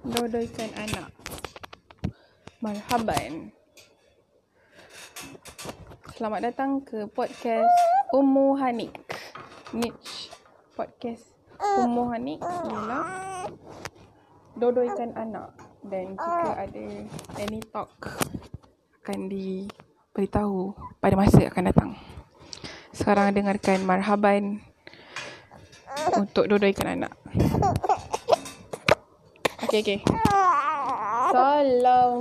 Dodoikan anak. Marhaban. Selamat datang ke podcast Ummu Hanik. Niche podcast Ummu Hanik ialah dodoikan anak dan jika ada any talk akan diberitahu pada masa akan datang. Sekarang dengarkan marhaban untuk dodoikan anak. Okay, okay. Sallallahu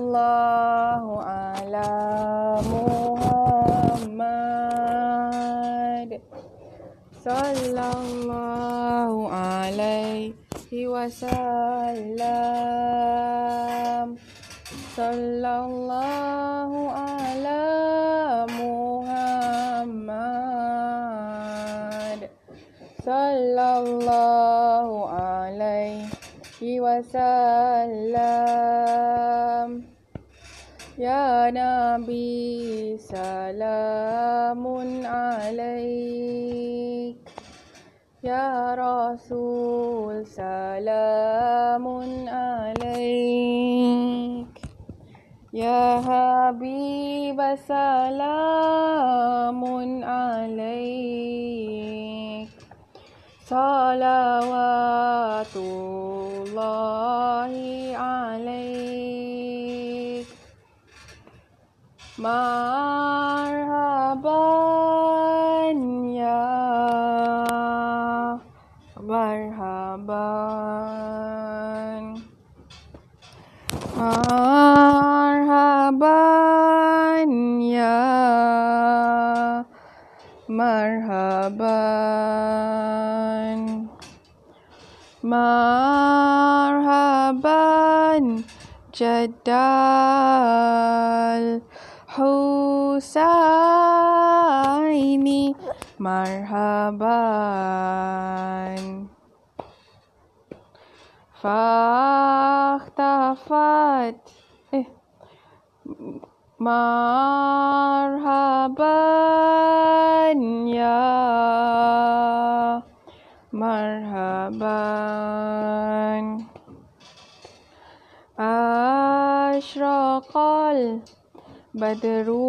ala Muhammad. Sallallahu alaihi wasallam. Sallallahu wasallam Ya Nabi salamun alaik Ya Rasul salamun alaik Ya Habib salamun alaik Salawatullahi alaik Marhaban ya Marhaban Marhaban ya Marhaban Marhaban Jadal Husaini Marhaban Fakhtafat Eh Marhaban ya Marhaban Ashraqal Badru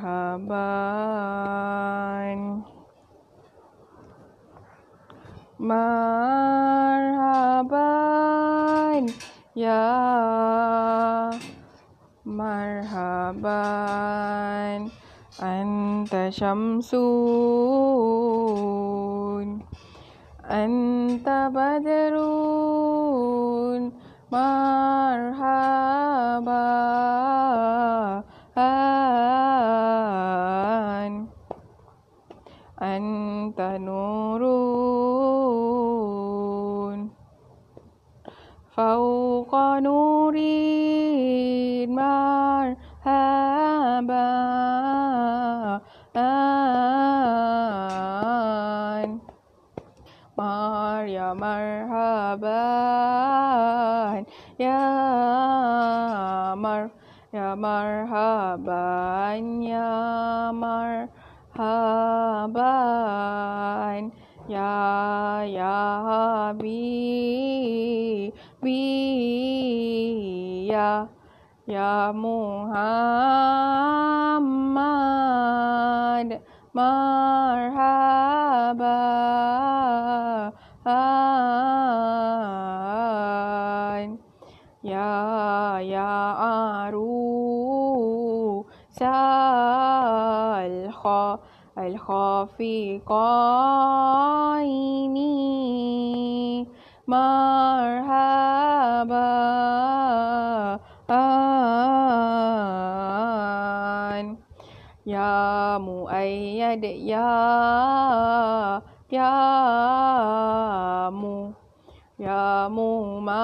مرحبا مرحبا يا مرحبا أنت شمس أنت بدر مرحبا Anta Nurun Fauqa Nurin Marhaban Mar ya marhaban ya mar ya marhaban ya marhaban ya ya habibi ya ya Muhammad. Marhaban ya ya aru kha marhaban Ya Muayyad Ya Ya يا مو يا ممجد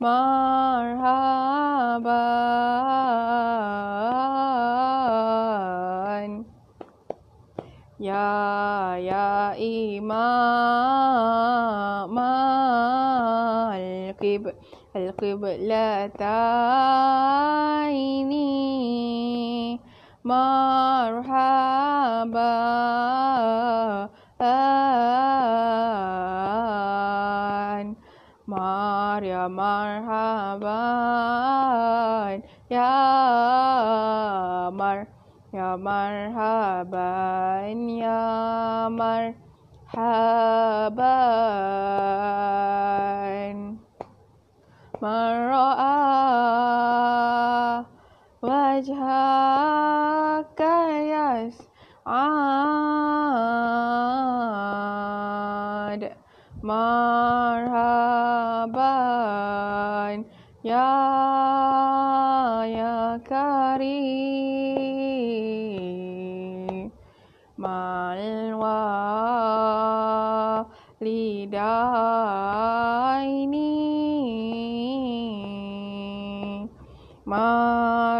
مرحبا يا يا إمام القب القبلتين مرحبا. مريم مرحبا. يا مر Ya marhaban ya marhaban Man ra'a wajhaka yas'ad. Marhaban ya ya karim.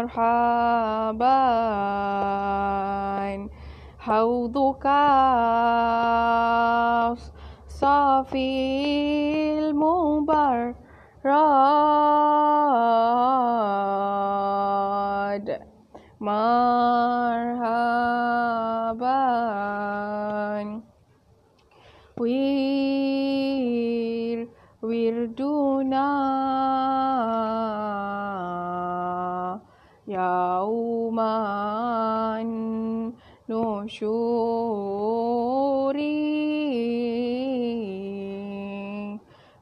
مرحبا حوضك صافي المبرد يوما نشور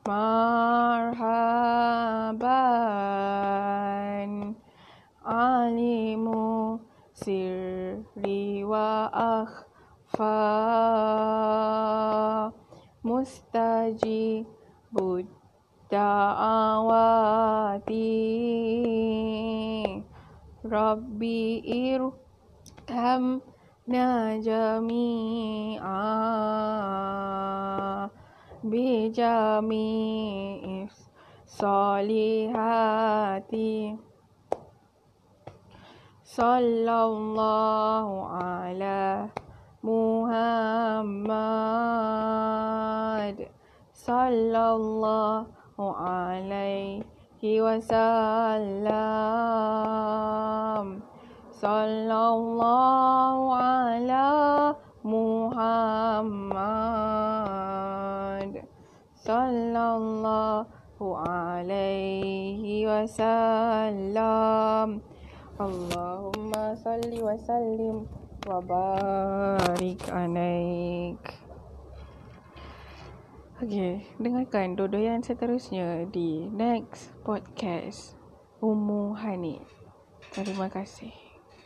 مرحبا علم سري وأخفى مستجيب الدعوات ربي ارحمنا جميعا بجميع الصالحات صلى الله على محمد. صلى الله عليه وسلم. sallallahu ala muhammad sallallahu alaihi wasallam allahumma salli wa sallim wa barik anaik Okay, dengarkan dodoyan seterusnya di next podcast Umu Hanif. Terima kasih.